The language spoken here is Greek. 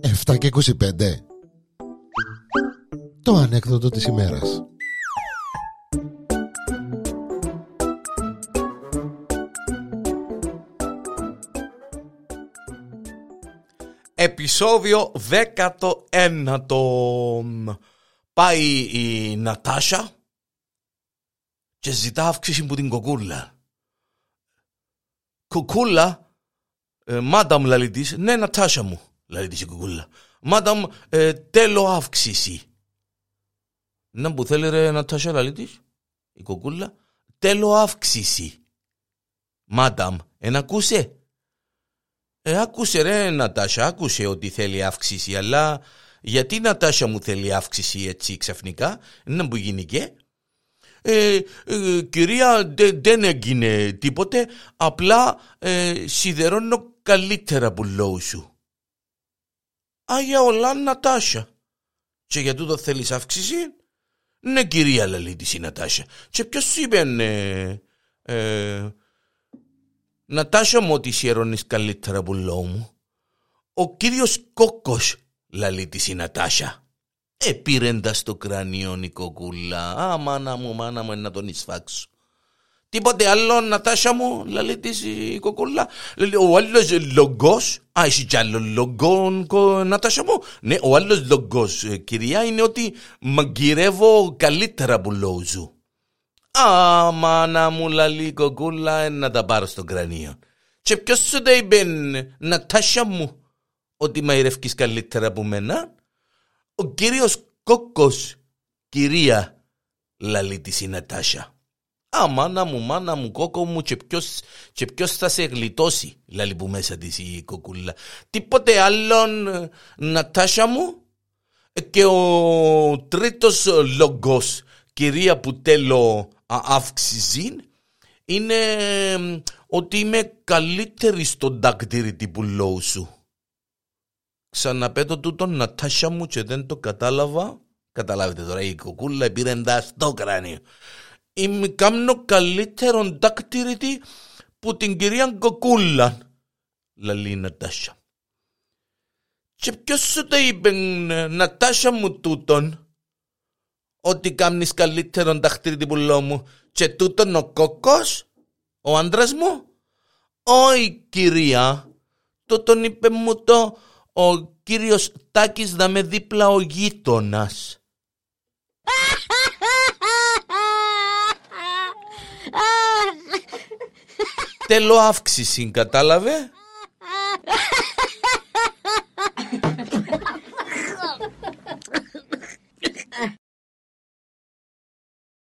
Εφτά και 25 Το ανέκδοτο της ημέρας. Επισόδιο 19 Πάει η Νατάσα και ζητά αύξηση που την κοκούλα. Κοκούλα, ε, μάνταμ λαλή της, ναι Νατάσα μου, λαλή της η κοκούλα. Μάνταμ, ε, τέλο αύξηση. Να που θέλει ρε Νατάσα λαλή της, η κοκούλα, τέλο αύξηση. Μάνταμ, εν ακούσε; Ε, άκουσε ρε Νατάσα, άκουσε ότι θέλει αύξηση, αλλά γιατί η Νατάσα μου θέλει αύξηση έτσι ξαφνικά, να που γίνει και. Ε, ε, κυρία δεν έγινε τίποτε, απλά ε, σιδερώνω καλύτερα που λόγου σου. Άγια όλα Νατάσα. Και για τούτο θέλεις αύξηση; Ναι κυρία λαλή της η Νατάσα. Και ποιος είπε ε, ε, Νατάσα μου ότι σιερώνεις καλύτερα που λόγω μου. Ο κύριος Κόκκος λαλεί της η Νατάσα. Επήρεντα στο κρανίο η κοκούλα. Α, μάνα μου, μάνα μου, να τον εισφάξω. Τίποτε άλλο, Νατάσα μου, λαλεί της η κοκούλα. Ο άλλος λογκός, α, εσύ κι άλλο λογκό, Νατάσα μου. Ναι, ο άλλος λογκός, ε, κυρία, είναι ότι μαγκυρεύω καλύτερα που λόγω σου. Α, μάνα μου, λαλεί η κοκούλα, να τα πάρω στο κρανίο. Και ποιος σου τα είπε, Νατάσα μου, ότι μαϊρευκείς καλύτερα από μένα; Ο κύριος Κόκκος, κυρία, λαλεί της η Νατάσα. Α, μάνα μου, μάνα μου, κόκκο μου και ποιος, και ποιος θα σε γλιτώσει, λαλεί που μέσα της η κοκούλα. Τίποτε άλλον, Νατάσα μου. Και ο τρίτος λόγος, κυρία που τέλω αύξηση, είναι ότι είμαι καλύτερη στον δάκτυρη που λόγω σου ξαναπέτω τούτον Νατάσια μου και δεν το κατάλαβα. Καταλάβετε τώρα η κοκούλα πήρε στο κράνιο. Είμαι κάμνο καλύτερον δάκτυρητη που την κυρία κοκούλα. Λαλή η Νατάσια. Και ποιος σου το είπε Νατάσια μου τούτον ότι κάμνεις καλύτερον δάκτυρητη που λέω μου και τούτον ο κόκκος ο άντρας μου; Όχι κυρία, τούτον είπε μου το ο κύριος Τάκης να με δίπλα ο γείτονας. Τέλο αύξηση, κατάλαβε;